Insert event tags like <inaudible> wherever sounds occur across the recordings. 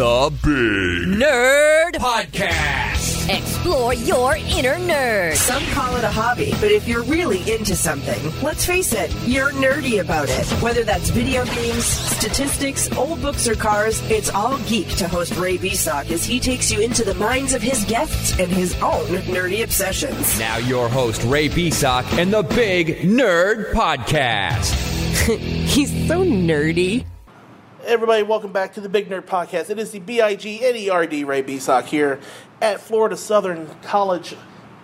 The Big Nerd Podcast. Explore your inner nerd. Some call it a hobby, but if you're really into something, let's face it, you're nerdy about it. Whether that's video games, statistics, old books, or cars, it's all geek to host Ray Beasock as he takes you into the minds of his guests and his own nerdy obsessions. Now, your host, Ray Beasock, and the Big Nerd Podcast. <laughs> He's so nerdy. Everybody, welcome back to the Big Nerd Podcast. It is the B-I-G N-E-R-D Ray Beasock here at Florida Southern College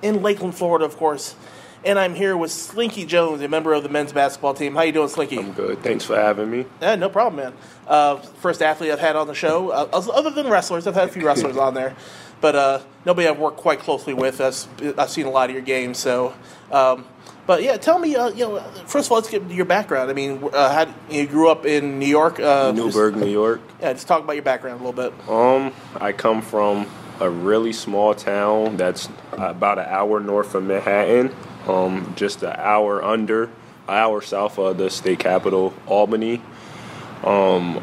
in Lakeland, Florida, of course. And I'm here with Slinky Jones, a member of the men's basketball team. How you doing, Slinky? I'm good. Thanks for having me. Yeah, no problem, man. Uh, first athlete I've had on the show, uh, other than wrestlers. I've had a few <laughs> wrestlers on there, but uh, nobody I've worked quite closely with. I've, I've seen a lot of your games, so. Um, but yeah, tell me, uh, you know, first of all, let's get your background. I mean, uh, how you grew up in New York, uh, Newburgh, New York. Yeah, just talk about your background a little bit. Um, I come from a really small town that's about an hour north of Manhattan, um, just an hour under, an hour south of the state capital, Albany. Um,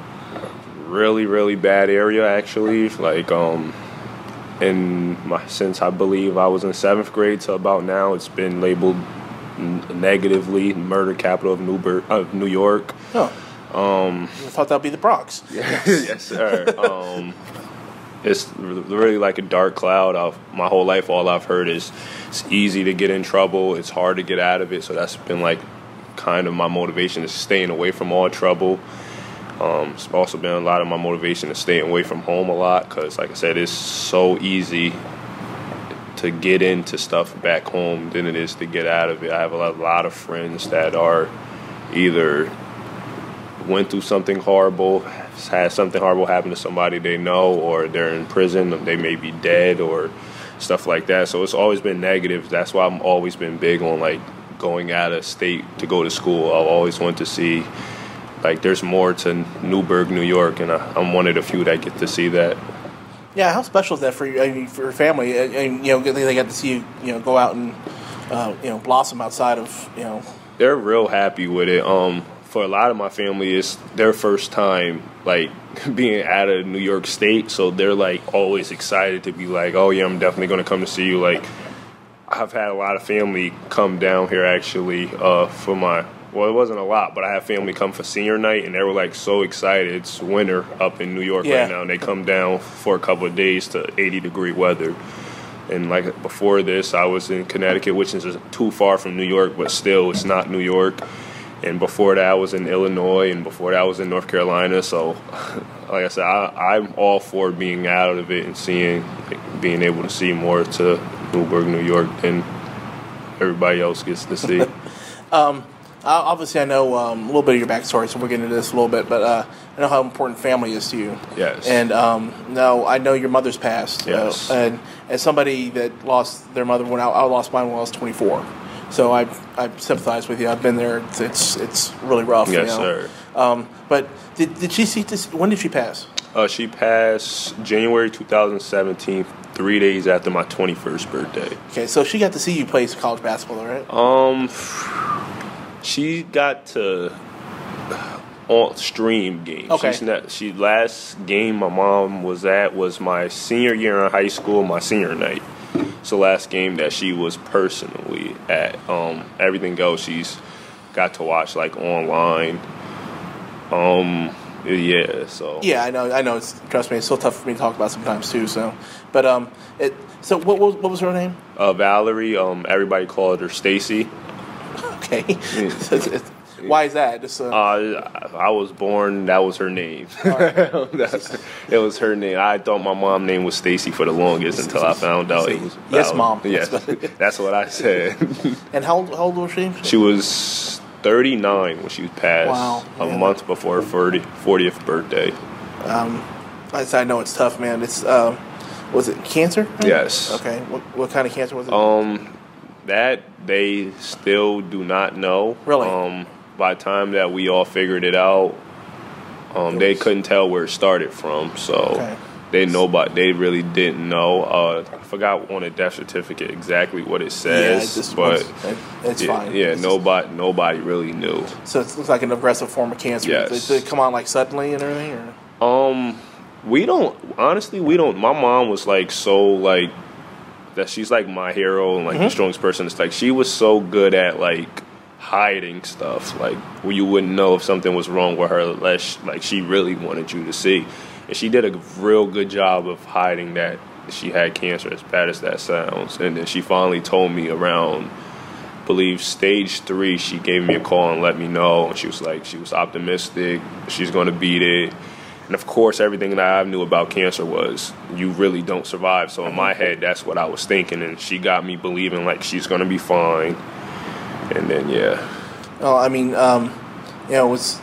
really, really bad area actually. Like, um, in my since I believe I was in seventh grade to about now, it's been labeled negatively murder capital of Newburgh, of New York. Oh. Um, I thought that'd be the Bronx. <laughs> yes, sir. um, it's really like a dark cloud. I've, my whole life, all I've heard is it's easy to get in trouble. It's hard to get out of it. So that's been like kind of my motivation is staying away from all trouble. Um, it's also been a lot of my motivation is staying away from home a lot because, like I said, it's so easy to get into stuff back home than it is to get out of it. I have a lot, of friends that are either went through something horrible, had something horrible happen to somebody they know, or they're in prison, they may be dead, or stuff like that. So it's always been negative. That's why I've always been big on like going out of state to go to school. I've always wanted to see like there's more to Newburgh, New York, and I'm one of the few that get to see that. Yeah, how special is that for you, I mean, for your family? And, and, you know, they got to see you, you know, go out and uh, you know blossom outside of you know. They're real happy with it. Um, for a lot of my family, it's their first time like <laughs> being out of New York State, so they're like always excited to be like, "Oh yeah, I'm definitely going to come to see you." Like, I've had a lot of family come down here actually uh, for my. Well, it wasn't a lot, but I had family come for senior night, and they were like so excited. It's winter up in New York Yeah. right now, and they come down for a couple of days to 80 degree weather. And like before this, I was in Connecticut, which is too far from New York, but still, it's not New York. And before that, I was in Illinois, and before that, I was in North Carolina. So, <laughs> like I said, I, I'm all for being out of it and seeing, like, being able to see more to Newburgh, New York than everybody else gets to see. Uh, <laughs> obviously, I know um, a little bit of your backstory, so we'll get into this a little bit. But uh, I know how important family is to you. Yes. And um, no, I know your mother's passed. Yes. Uh, and as somebody that lost their mother when I, I lost mine when I was 24, so I I sympathize with you. I've been there. It's it's, it's really rough. you Yes, know? sir. Um, but did, did she see this? When did she pass? Uh, she passed January 2017, three days after my 21st birthday. Okay, so she got to see you play college basketball, right? Um, she got to on stream games. Okay. She's not, she last game my mom was at was my senior year in high school, my senior night. It's the last game that she was personally at. Um, everything else she's got to watch like online. Um, yeah. So Yeah, I know. I know. It's, trust me, it's so tough for me to talk about sometimes too. So, but um, it. So what was what was her name? Uh, Valerie. Um, everybody called her Stacy. Okay. So it's- it's- why is that? Just uh, Uh, I was born. That was her name. <laughs> That's- it was her name. I thought my mom's name was Stacy for the longest until I found out it was. Yes, Mom. Yes, that's what I said. <laughs> and how old, how old was she? she was 39 when she passed. Wow, A yeah. month before her 40, 40th birthday. I said, I know it's tough, man. It's uh, was it cancer? Yes. Okay. What what kind of cancer was it? Um, that they still do not know. Really? Um, by the time that we all figured it out, um, they couldn't tell where it started from. So Okay. they nobody they really didn't know. Uh, I forgot on a death certificate exactly what it yeah, says, this but was- it's yeah, fine. yeah, It's- nobody nobody really knew. So it looks like an aggressive form of cancer. Yes. Did, did it come on like suddenly and everything? Or? Um, we don't honestly we don't my mom was like so like that she's like my hero and like the mm-hmm. strongest person. It's like she was so good at like hiding stuff. Like where you wouldn't know if something was wrong with her unless like she really wanted you to see. And she did a real good job of hiding that she had cancer as bad as that sounds. And then she finally told me around believe stage three she gave me a call and let me know. And she was like she was optimistic. She's going to beat it and of course everything that i knew about cancer was you really don't survive so in my head that's what i was thinking and she got me believing like she's going to be fine and then yeah Well, I mean, um, you know, was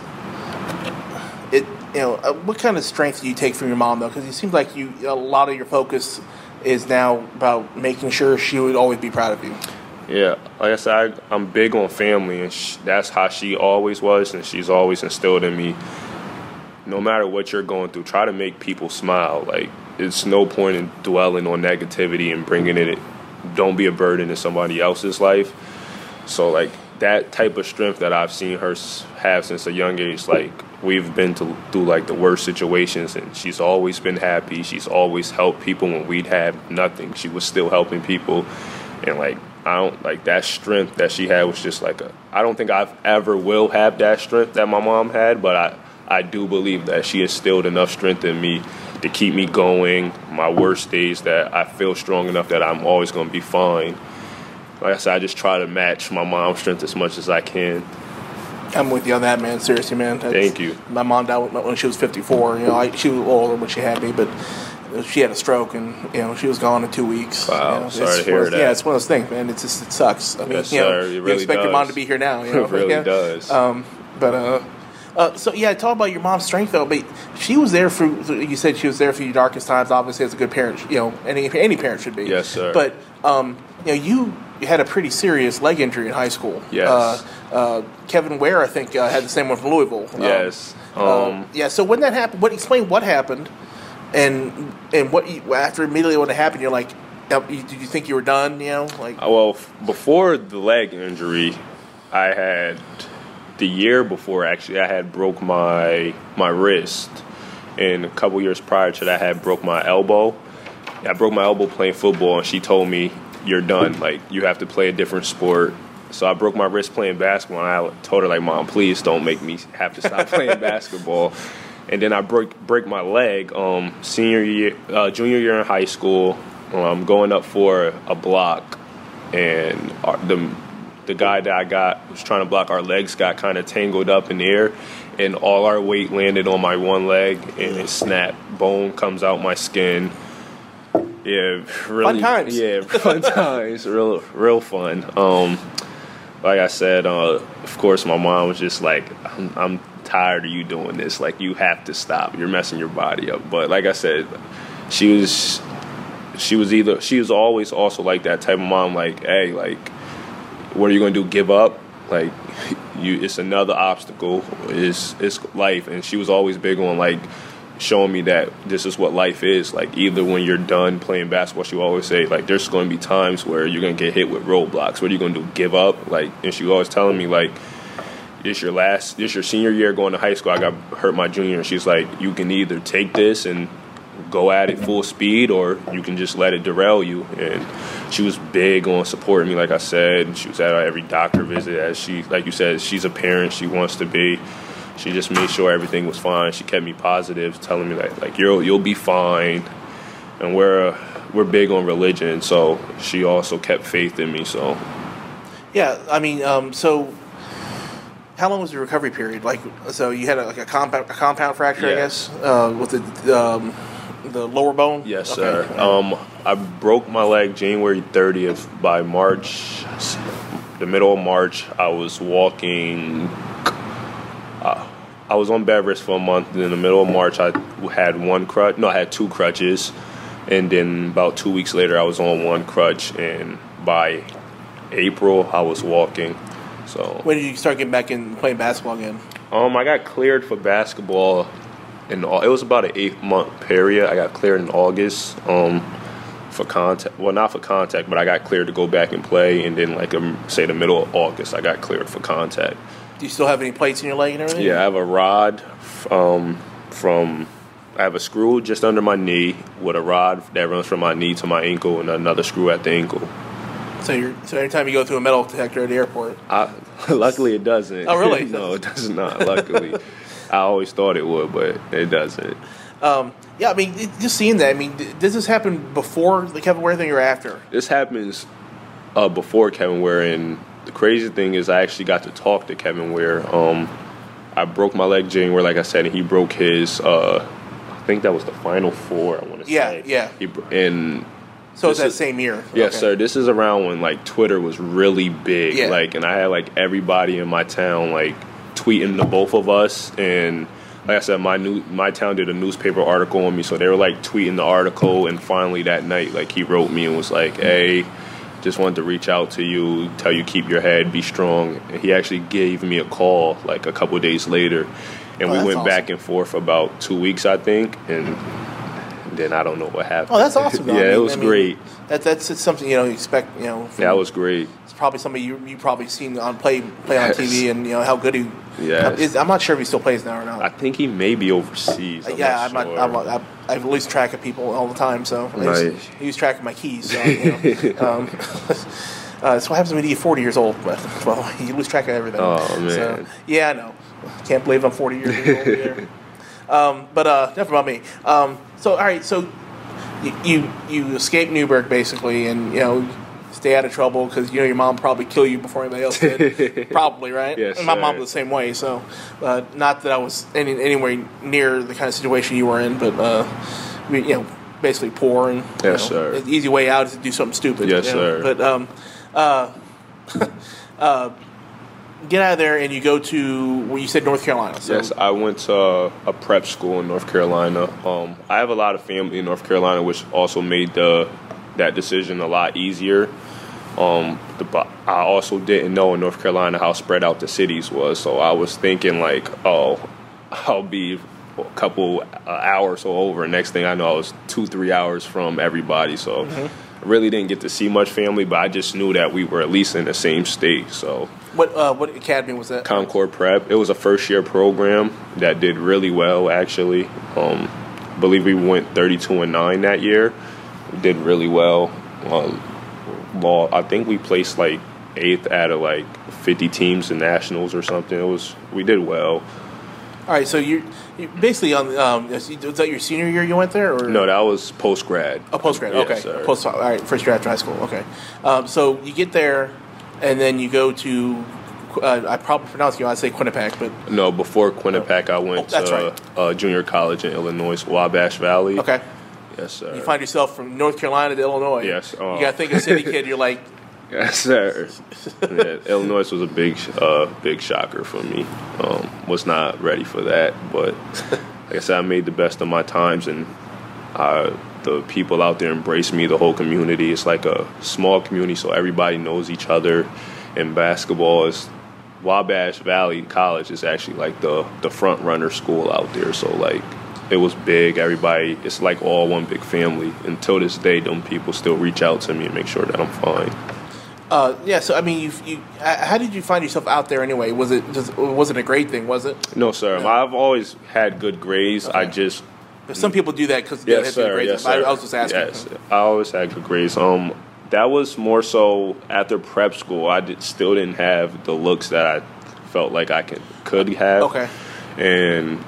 it? You know, uh, what kind of strength do you take from your mom though? Because it seems like you a lot of your focus is now about making sure she would always be proud of you. Yeah, like I said, I, I'm big on family, and sh- that's how she always was, and she's always instilled in me. No matter what you're going through, try to make people smile. Like it's no point in dwelling on negativity and bringing it. Don't be a burden in somebody else's life. So like that type of strength that I've seen her have since a young age, like we've been to, through like the worst situations, and she's always been happy. She's always helped people when we'd have nothing. She was still helping people, and like I don't like that strength that she had was just like a. I don't think I've ever will have that strength that my mom had, but I I do believe that she instilled enough strength in me to keep me going. My worst days that I feel strong enough that I'm always going to be fine. Like I said, I just try to match my mom's strength as much as I can. I'm with you on that, man. Seriously, man. That's- Thank you. My mom died when she was 54. You know, I, she was older when she had me, but she had a stroke, and you know, she was gone in two weeks. Wow, you know, sorry to hear that. Yeah, it's one of those things, man. It's just it sucks. I mean, Yes, you know, sir, it you really expect your mom to be here now. You <laughs> know? It really yeah. does. Um, but uh, uh, so yeah, talk about your mom's strength though. But she was there for you said she was there for your darkest times. Obviously, as a good parent, you know, any any parent should be. Yes, sir. But um, you know, you. You had a pretty serious leg injury in high school. Yes. Uh, uh, Kevin Ware, I think, uh, had the same one from Louisville. Um, Yes. um, Um, yeah. So when that happened, what explain what happened, and and what you, after immediately when it happened, you're like, uh, did you think you were done? You know, like Uh, Well, before the leg injury, I had the year before actually I had broke my my wrist, and a couple years prior to that, I had broke my elbow. I broke my elbow playing football, and she told me, "You're done. Like you have to play a different sport." So I broke my wrist playing basketball, and I told her like, "Mom, please don't make me have to stop playing <laughs> basketball." And then I break break my leg um, senior year, uh, junior year in high school. Um, going up for a block, and our, the the guy that I got was trying to block our legs got kind of tangled up in the air, and all our weight landed on my one leg, and it snapped. Bone comes out my skin. Yeah, really. times. Yeah, <laughs> fun times. Real, real fun. Um, like I said, uh, of course, my mom was just like, I'm, I'm tired of you doing this. Like, you have to stop. You're messing your body up. But like I said, she was, she was either, she was always also like that type of mom. Like, hey, like, what are you going to do? Give up? Like, <laughs> you, it's another obstacle. It's, it's life. And she was always big on like showing me that this is what life is. Like, either when you're done playing basketball, she always say, like, there's going to be times where you're going to get hit with roadblocks. What are you going to do? Give up? Like, and she was always telling me, like, this your last, this your senior year going to high school. I got hurt my junior, and she's like, you can either take this and go at it full speed, or you can just let it derail you. And she was big on supporting me, like I said. And She was at every doctor visit, as she, like you said, she's a parent. She wants to be. She just made sure everything was fine. She kept me positive, telling me that like you'll you'll be fine. And we're we're big on religion, so she also kept faith in me. So yeah. I mean, um, so how long was the recovery period? Like, so you had a, like a compound a compound fracture, Yes. I guess, uh, with the um, the lower bone. Yes, Okay. sir. Um, I broke my leg January 30th. By March, the middle of March, I was walking. Uh, I was on bed rest for a month. Then in the middle of March, I had one crutch. No, I had two crutches. And then about two weeks later, I was on one crutch. And by April, I was walking. So When did you start getting back in playing basketball again? um, I got cleared for basketball in it was about an eight month period. I got cleared in August um, for contact. Well, not for contact, but I got cleared to go back and play. And then, like um, say the middle of August, I got cleared for contact. Do you still have any plates in your leg and everything? Yeah, I have a rod um, from I have a screw just under my knee with a rod that runs from my knee to my ankle, and another screw at the ankle. So you're so anytime you go through a metal detector at the airport, I, <laughs> luckily, it doesn't. Oh, really? <laughs> no, it does not. Luckily, I always thought it would, but it doesn't. yeah, I mean, it- just seeing that. I mean, does this happen before the Kevin Ware thing or after? This happens uh, before Kevin Ware, and the crazy thing is, I actually got to talk to Kevin Ware. Um, I broke my leg January, like I said, and he broke his. Uh, I think that was the final four. I want to Yeah, say. yeah. Bro- and So it's that is- same year. Yes, Okay. sir. This is around when like Twitter was really big. Yeah. Like, and I had like everybody in my town like tweeting to both of us, and like I said, my new my town did a newspaper article on me, so they were like tweeting the article. And finally that night, like he wrote me and was like, "Hey." Just wanted to reach out to you, tell you keep your head, be strong. And he actually gave me a call like a couple days later, and Oh, we went awesome. back and forth about two weeks, I think, and then I don't know what happened. Oh, that's awesome. though. <laughs> yeah, I mean- it was I mean, great. That, that's it's something you know you expect. You know, from- That was great. It's probably somebody you you probably seen on play play on Yes. TV, and you know how good he. Is, I'm not sure if he still plays now or not. I think he may be overseas. I'm yeah, not I'm not. sure. I'm I, I lose track of people all the time, so I Nice. I lose track of my keys. So, you know, <laughs> um, <laughs> uh, that's what happens when you get 40 years old. But well, you lose track of everything. Oh, So, man. yeah, I know. Can't believe I'm 40 years old um, but uh, enough about me. Um, so all right, so you you, escape Newburgh basically, and you know. Stay out of trouble because you know your mom probably kill you before anybody else did. <laughs> probably, right? Yes, and my mom was the same way. So, uh, not that I was any anywhere near the kind of situation you were in, but uh, we, you know, basically poor and you Yes, know, sir. The easy way out is to do something stupid. Yes, you know? sir. But um, uh, <laughs> uh, get out of there and you go to well, you said North Carolina. So Yes, I went to a prep school in North Carolina. Um, I have a lot of family in North Carolina, which also made the that decision a lot easier. Um, the, but I also didn't know in North Carolina how spread out the cities was, so I was thinking like, oh, <laughs> I'll be a couple uh, hours or over. Next thing I know, I was two, three hours from everybody. So I really didn't get to see much family, but I just knew that we were at least in the same state. So what uh, what academy was that? Concord Prep. It was a first year program that did really well actually. Um, I believe we went 32 and 9 that year. We did really well. Um, well, I think we placed like eighth out of like 50 teams in nationals or something. It was we did well. All right, so you basically on um, was that your senior year you went there or No, that was post grad. A post grad, okay. sir. Post, all right, first year after high school, okay. Um, so you get there, and then you go to, uh, I probably pronounce you, I say Quinnipiac, but No, before Quinnipiac, I Oh, went that's to right. uh, junior college in Illinois, Wabash Valley. okay. Yes, sir. You find yourself from North Carolina to Illinois. Yes, oh. You got to think a city kid. You're like, <laughs> Yes, sir. yeah, Illinois was a big, uh, big shocker for me. Um, was not ready for that, but like I said, I made the best of my times, and uh, the people out there embrace me. The whole community. It's like a small community, so everybody knows each other. And basketball is Wabash Valley College is actually like the the front runner school out there. So like. It was big. Everybody, it's like all one big family. Until this day, them people still reach out to me and make sure that I'm fine. uh, yeah. So I mean, you, you, how did you find yourself out there anyway? Was it just, was it a great thing? Was it? No, sir. I've always had good grades. I Okay. Just Some people do that because yes, sir. grades. Yes, I. I was just asking. Yes, I always had good grades. Um, that was more so after prep school. I did, still didn't have the looks that I felt like I could could have. Okay. And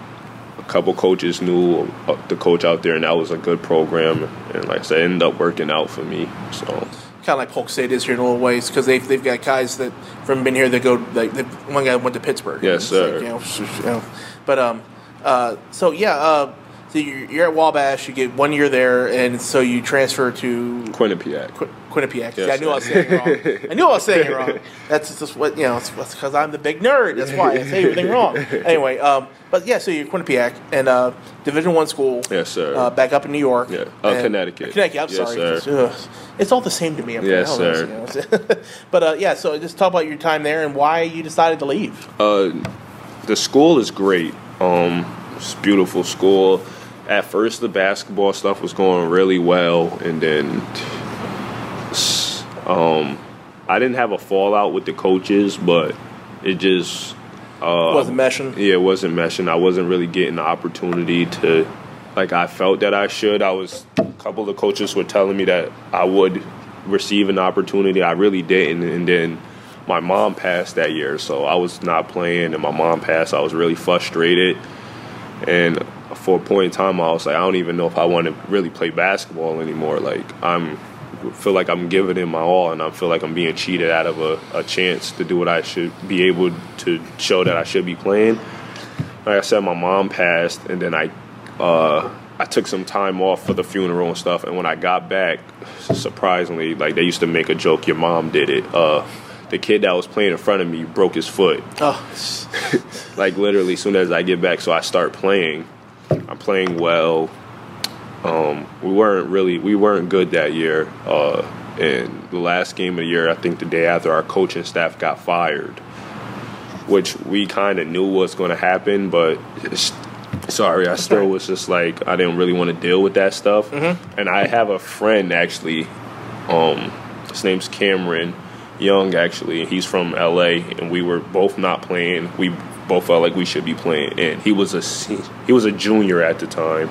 a couple coaches knew uh, the coach out there, and that was a good program. And like I said, it ended up working out for me. So kind of like Polk State is here in a little ways because they've, they've got guys that from been here that go like they, one guy went to Pittsburgh. Yes, sir. like, you, know, <laughs> you know. but um, uh, so yeah, uh, so you're, you're at Wabash. You get one year there, and so you transfer to Quinnipiac. Qu- Quinnipiac. Yes, Yeah, I knew I was saying it wrong. I knew I was saying it wrong. <laughs> That's just what you know. It's because I'm the big nerd. That's why I say everything wrong. Anyway, um, but yeah, so you're Quinnipiac and uh, Division One school. Yes, sir. Uh, back up in New York. Yeah. Uh, And- Connecticut. Connecticut. I'm Yes, sorry. Ugh. It's all the same to me. up Yes, there. I you know. <laughs> but uh, yeah, so just talk about your time there and why you decided to leave. Uh, the school is great. Um, it's a beautiful school. At first, the basketball stuff was going really well, and then um, I didn't have a fallout with the coaches, but it just wasn't meshing. yeah, it wasn't meshing. I wasn't really getting the opportunity to like I felt that I should. I was a couple of coaches were telling me that I would receive an opportunity. I really didn't, and then my mom passed that year, so I was not playing, and my mom passed. I was really frustrated, and for a point in time, I was like, I don't even know if I want to really play basketball anymore. Like I'm feel like I'm giving it my all, and I feel like I'm being cheated out of a, a chance to do what I should be able to show that I should be playing. Like I said, my mom passed, and then I uh, I took some time off for the funeral and stuff. And when I got back, surprisingly, like they used to make a joke, your mom did it. Uh, the kid that was playing in front of me broke his foot. Oh, <laughs> like literally, as soon as I get back, so I start playing. I'm playing well. Um, we weren't really we weren't good that year. Uh, and the last game of the year, I think the day after, our coaching staff got fired, which we kind of knew was going to happen, but. Sorry, I still was just like I didn't really want to deal with that stuff. Mm-hmm. And I have a friend actually, um, his name's Cameron Young actually. He's from LA, and we were both not playing. We both felt like we should be playing, and he was a he was a junior at the time,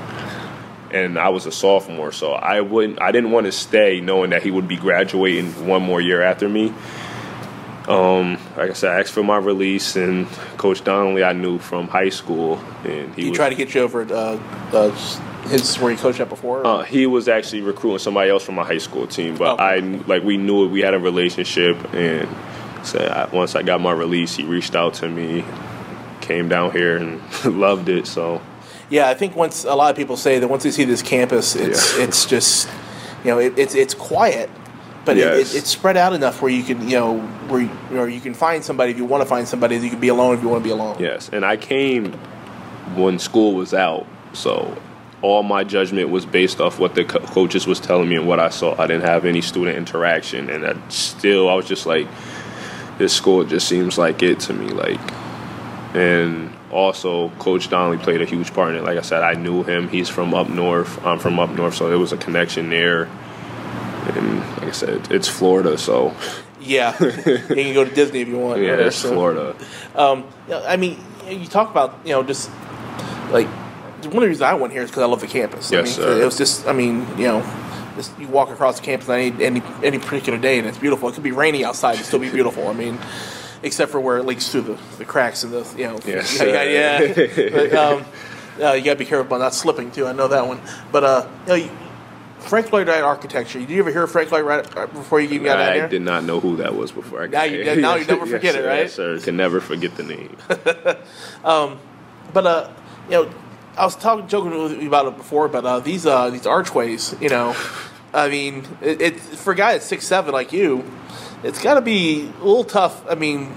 and I was a sophomore. So I wouldn't I didn't want to stay knowing that he would be graduating one more year after me. Um, like I said, I asked for my release, and Coach Donnelly I knew from high school, and he he was, tried to get you over at uh, uh, his where he coached at before. uh, he was actually recruiting somebody else from my high school team, but Okay. I like we knew it. We had a relationship, and so I, once I got my release, he reached out to me, came down here, and <laughs> loved it. So Yeah, I think once a lot of people say that once they see this campus, it's Yeah. it's just you know it, it's it's quiet, but Yes. it, it, it's spread out enough where you can you know where you, you know, you can find somebody if you want to find somebody. You can be alone if you want to be alone. yes, and I came when school was out, so all my judgment was based off what the co- coaches was telling me and what I saw. I didn't have any student interaction, and I still I was just like, this school just seems like it to me, like. And also, Coach Donnelly played a huge part in it. Like I said, I knew him. He's from up north. I'm from up north, so there was a connection there. And like I said, it's Florida, so Yeah, <laughs> you can go to Disney if you want. yeah, it's so- Florida. Um, I mean, you talk about you know just like one of the reasons I went here is because I love the campus. I Yes, mean, sir. It was just, I mean, you know, you walk across the campus on any, any any particular day and it's beautiful. It could be rainy outside and still be beautiful. I mean, except for where it leaks through the, the cracks and the you know, Yes, <laughs> yeah, yeah. yeah. but, um, uh, you got to be careful about not slipping too. I know that one, but uh, you know. You, Frank Lloyd Wright architecture. Did you ever hear of Frank Lloyd Wright uh, before you even got I here? did not know who that was before I got Now you- now you never <laughs> forget it, sir, right? Yes, sir. Can never forget the name. <laughs> But uh, you know, I was talking joking with you about it before, but uh, these uh, these archways, you know, I mean, it, it for a guy that's six seven like you, it's got to be a little tough. I mean.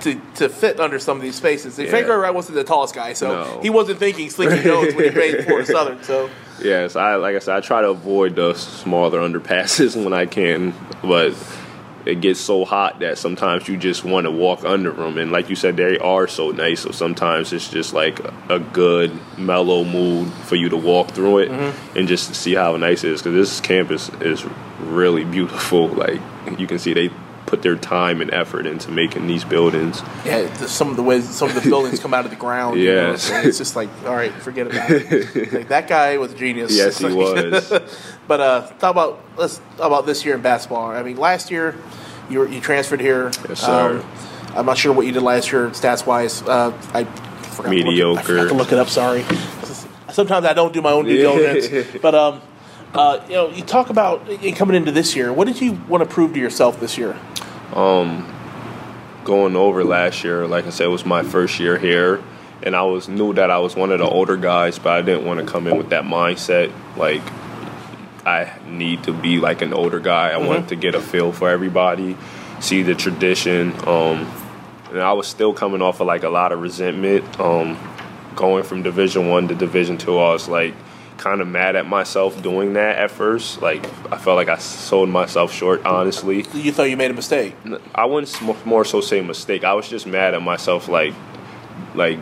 To, to fit under some of these spaces. And Frank Yeah. Lloyd Wright wasn't the tallest guy, so No. he wasn't thinking Sleepy <laughs> Jones when he played for Southern. So Yes, I like I said, I try to avoid the smaller underpasses <laughs> when I can, but it gets so hot that sometimes you just want to walk under them. And like you said, they are so nice. So sometimes it's just like a good mellow mood for you to walk through it Mm-hmm. and just see how nice it is. Because this campus is really beautiful. Like you can see, they put their time and effort into making these buildings. yeah, some of the ways some of the buildings come out of the ground. you know, Yes. it's just like all right, forget about it. <laughs> Like, that guy was a genius. Yes, he <laughs> was. But uh, talk about let's talk about this year in basketball. I mean, last year you were, you transferred here. Yes, sir. Um, I'm not sure what you did last year stats wise. Uh, I forgot To look it, I Mediocre. forgot to look it up. Sorry. Sometimes I don't do my own due diligence. <laughs> but um, uh, you know, you talk about coming into this year. What did you want to prove to yourself this year? Going over last year, like I said, it was my first year here, and I was knew that I was one of the older guys, but I didn't want to come in with that mindset. Like I need to be like an older guy. I wanted to get a feel for everybody, see the tradition. Um, and I was still coming off of like a lot of resentment. Um, going from Division One to Division Two, I was like kind of mad at myself doing that at first. Like I felt like I sold myself short, honestly. You thought you made a mistake. I wouldn't more so say mistake. I was just mad at myself. Like, like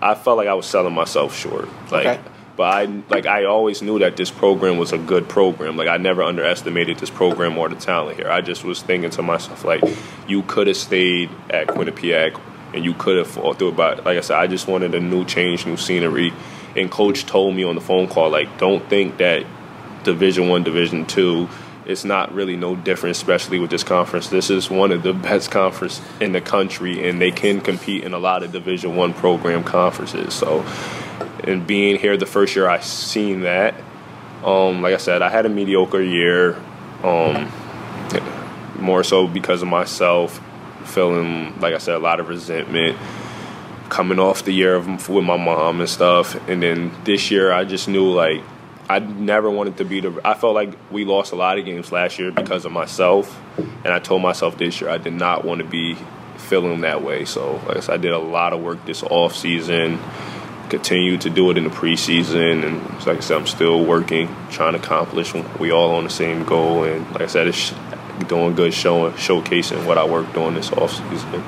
I felt like I was selling myself short. Like, Okay. but I like I always knew that this program was a good program. Like I never underestimated this program or the talent here. I just was thinking to myself like, you could have stayed at Quinnipiac and you could have fought through it. But like I said, I just wanted a new change, new scenery. And coach told me on the phone call like, don't think that Division One, Division Two. It's not really no different, especially with this conference. This is one of the <laughs> best conference in the country, and they can compete in a lot of Division One program conferences. So, and being here the first year, I seen that. Um, like I said, I had a mediocre year. Um, more so because of myself feeling like I said a lot of resentment coming off the year of, with my mom and stuff. And then this year I just knew like I never wanted to be the I felt like we lost a lot of games last year because of myself. And I told myself this year I did not want to be feeling that way. So like I said I did a lot of work this off season continue to do it in the preseason. And like I said I'm still working trying to accomplish we all on the same goal. And like I said it's doing good showing showcasing what I worked on this off season.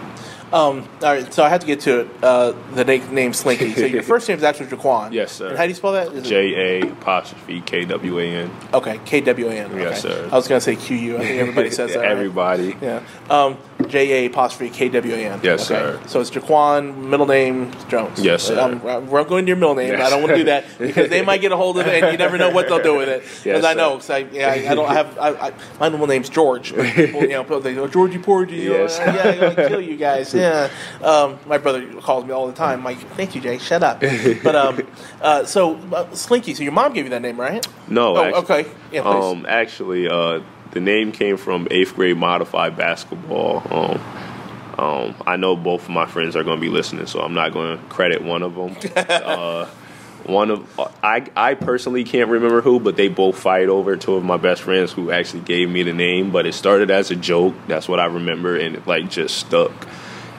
Um, all right, so I have to get to it. Uh, the na- name Slinky. So your <laughs> first name is actually Ja'Kwan. Yes, sir. And how do you spell that? J A apostrophe K W A N. Okay, K W A N. Okay. Yes, sir. I was gonna say Q U. I think everybody says <laughs> that. right? Everybody. Yeah. Um, J A apostrophe K W A N. Yes, sir. So it's Ja'Kwan, middle name Jones. Yes, sir. Um, we're going to your middle name. I don't want to do that because they might get a hold of it, and you never know what they'll do with it. Because Yes, I know, sir. 'cause I, yeah, I, I don't have. I, I, my middle name's George. But people, you know, they go Georgie Porgy. Yes. Uh, yeah, I'm kill you guys. <laughs> Yeah. Um, my brother calls me all the time. Like, thank you, Jay. Shut up. But um, uh, so uh, Slinky. So your mom gave you that name, right? No, Oh, actually, okay. Yeah, please. Um, actually, uh, the name came from eighth grade modified basketball. Um, um, I know both of my friends are going to be listening, so I'm not going to credit one of them. <laughs> uh, one of I I personally can't remember who, but they both fight over two of my best friends who actually gave me the name. But it started as a joke. That's what I remember, and it like just stuck.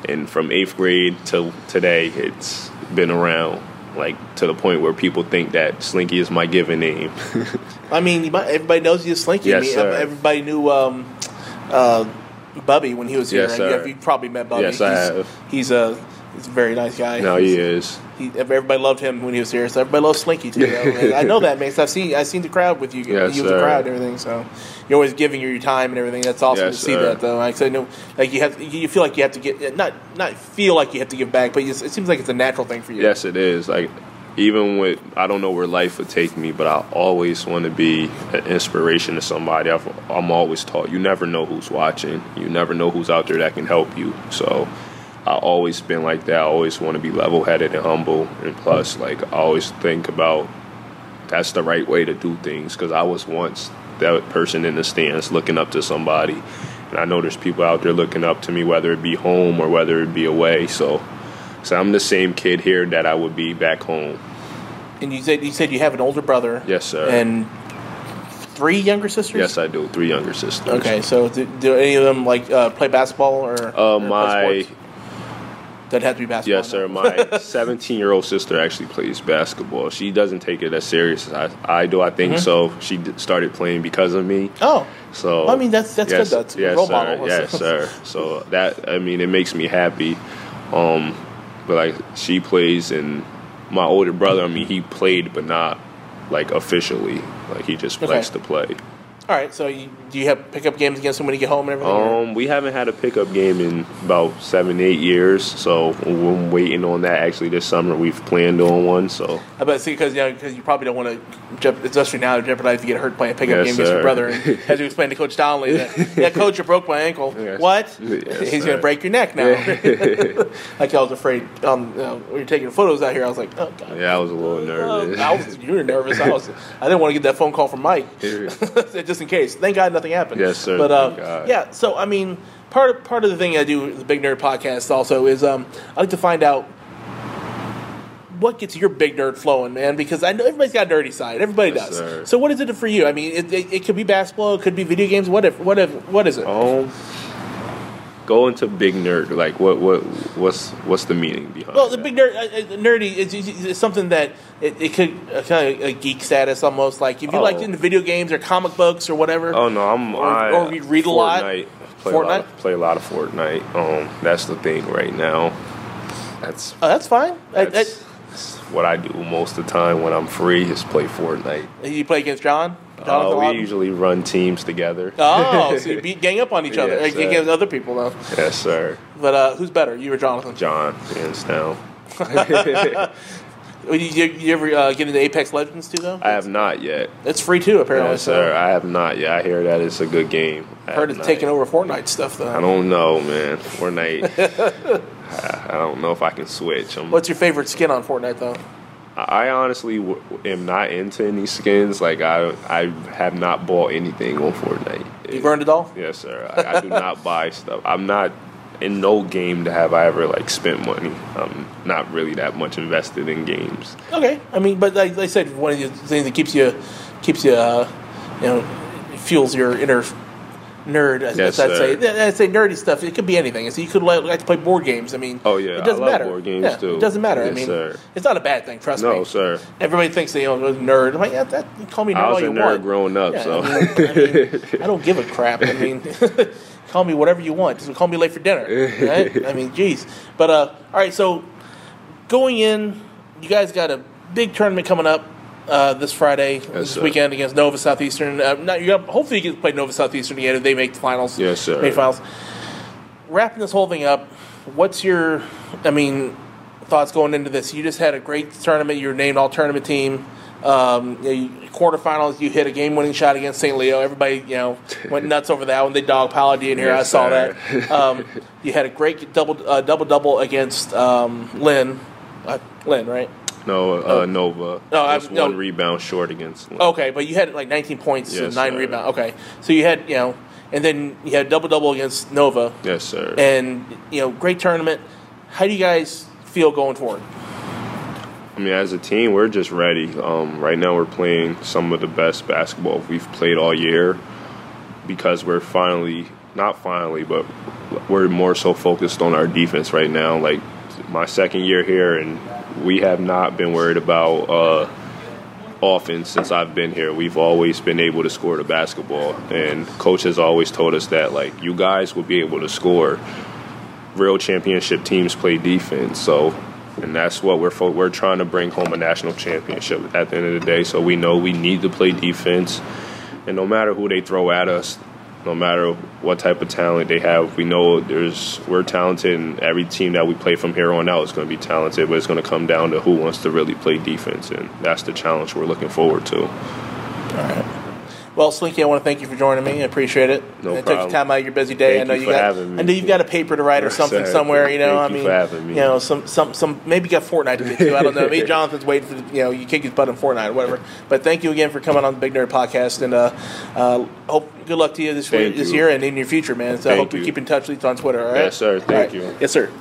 And from eighth grade till today, it's been around like to the point where people think that Slinky is my given name. <laughs> I mean, everybody knows you Slinky. I Yes, mean, sir. everybody knew um, uh, Bubby when he was here. Yes, right? sir. You, you probably met Bubby. Yes, I he's, have. He's a he's a very nice guy. no, he is. He, everybody loved him when he was here, so everybody loves Slinky too. I know that, man. I've seen I've seen the crowd with you, Yes, you with the crowd and everything. So you're always giving your time and everything. That's awesome Yes, to see sir. that, though. Like I know, like you have, you feel like you have to get not not feel like you have to give back, but it seems like it's a natural thing for you. Yes, it is. Like even with I don't know where life would take me, but I always want to be an inspiration to somebody. I've, I'm always taught you never know who's watching. You never know who's out there that can help you. So I always been like that. I always want to be level headed and humble. And plus, like I always think about that's the right way to do things because I was once that person in the stands looking up to somebody. And I know there's people out there looking up to me, whether it be home or whether it be away. So, so I'm the same kid here that I would be back home. And you said you said you have an older brother. Yes, sir. And three younger sisters. Yes, I do. Three younger sisters. Okay, so do, do any of them like uh, play basketball or? Uh, or play my That had to be basketball. yes, sir. My <laughs> 17 year old sister actually plays basketball. She doesn't take it as serious as I, I do. I think so. She d- started playing because of me. Oh, So I mean, that's- that's yes, good, though. Yes, role sir. model. Yes, <laughs> sir. So that I mean, it makes me happy. Um, but like she plays, and my older brother. I mean, he played, but not like officially. Like he just Okay. likes to play. All right. So you, do you have pickup games against them when you get home and everything? Um, we haven't had a pickup game in about seven, eight years. So we're waiting on that. Actually, this summer we've planned on one. So I bet see because you, know, 'cause you probably don't want to, especially now, to jeopardize to get hurt playing a pickup Yes, game against your brother. And <laughs> as you explained to Coach Donnelly, that, yeah, Coach, I broke my ankle. <laughs> Yes. What? Yes, He's going to break your neck now. <laughs> like I was afraid. Um, you know, when you're taking photos out here, I was like, oh god. yeah, I was a little nervous. I was, you were nervous. I was. I didn't want to get that phone call from Mike, it just in case. Thank God nothing happened. Yes, sir. But uh, yeah, so I mean, part of, part of the thing I do with the Big Nerd podcast also is um, I like to find out what gets your big nerd flowing, man. Because I know everybody's got a nerdy side. Everybody Yes, does. sir. So what is it for you? I mean, it, it, it could be basketball, it could be video games, whatever. Whatever. What is it? Um, go into big nerd. Like what? What? What's what's the meaning behind? Well, the that? big nerd, uh, uh, nerdy is, is, something that it, it could uh, kind of a geek status almost. Like if you Oh. like into video games or comic books or whatever. Oh no, I'm. Or- I, or we read a lot? Fortnite. Play A lot of, play a lot of Fortnite. Um, that's the thing right now. That's Oh, that's fine. I- that's, that's what I do most of the time when I'm free is play Fortnite. I- you play against John. Uh, Jonathan we usually run teams together. Oh, so you <laughs> beat, gang up on each other Yes, against other people though. Yes, sir. But uh, who's better, you or Jonathan? John, hands down. <laughs> <laughs> You, you, ever uh, get into Apex Legends too, though? I have not yet. It's free too, apparently. Yes, so sir. I have not yet. I hear that it's a good game. I heard it's taking over Fortnite stuff, though. I don't know, man. Fortnite. I I don't know if I can switch. I'm, What's your favorite skin on Fortnite, though? I honestly w- am not into any skins. Like I, I have not bought anything on Fortnite. you burned it all. Yes, sir. I, I do not <laughs> buy stuff. I'm not in no game to have I ever like spent money. I'm not really that much invested in games. Okay, I mean, but like I said, one of the things that keeps you keeps you, uh, you know, fuels your inner nerd. As, Yes, I'd say. I'd say nerdy stuff. It could be anything. So you could like, like to play board games. I mean, Oh, yeah, it doesn't I matter. board games, yeah, too. It doesn't matter. I mean, sir. it's not a bad thing. Trust No, me. No, sir. Everybody thinks they you know nerd. I'm like, yeah, that, you call me nerd I was all a you nerd want. growing up, Yeah, so I, mean, I, mean, I don't give a crap. I mean, <laughs> call me whatever you want. Just call me late for dinner. Right? I mean, geez. But uh, all right. So going in, you guys got a big tournament coming up uh, this Friday, this sir. weekend against Nova Southeastern. Uh, not, you got, hopefully, you can play Nova Southeastern again if they make the finals. Yes, sir. Make finals. Wrapping this whole thing up, what's your, I mean, thoughts going into this? You just had a great tournament. You were named all tournament team. Um, you you- quarterfinals, you hit a game-winning shot against St. Leo. Everybody, you know, <laughs> went nuts over that when they dog Paladin in here. Yes, I saw sir. that. Um, <laughs> you had a great double uh, double double against um, Lynn. Uh, Lynn, right? No uh, Nova. No, I- Just no. one rebound short against. Okay, but you had like 19 points and nine sir. rebounds. Okay, so you had you know, and then you had double double against Nova, Yes, sir. and you know, great tournament. How do you guys feel going forward? I mean, as a team, we're just ready. Um, right now, we're playing some of the best basketball we've played all year because we're finally, not finally, but we're more so focused on our defense right now. Like my second year here, and we have not been worried about uh, offense since I've been here. We've always been able to score the basketball, and coach has always told us that like you guys will be able to score real championship teams play defense. So, and that's what we're fo- we're trying to bring home a national championship at the end of the day. So we know we need to play defense, and no matter who they throw at us, no matter what type of talent they have, we know there's we're talented, and every team that we play from here on out is going to be talented. But it's going to come down to who wants to really play defense, and that's the challenge we're looking forward to. Well, Slinky, I want to thank you for joining me. I appreciate it. No And it took problem. time out of your busy day. Thank I know you you for got. having me. I know you've got a paper to write or something sir. somewhere. You know, Thank I you mean, for having me. you know, some some some maybe you got Fortnite to get to. I don't know. <laughs> Maybe Jonathan's waiting for you know you kick his butt in Fortnite or whatever. But thank you again for coming on the Big Nerd Podcast, and uh, uh, hope good luck to you this Thank this you. year and in your future, man. So I hope we you. keep in touch with you on Twitter. All right. Yes, sir. Thank right. you. Yes, sir.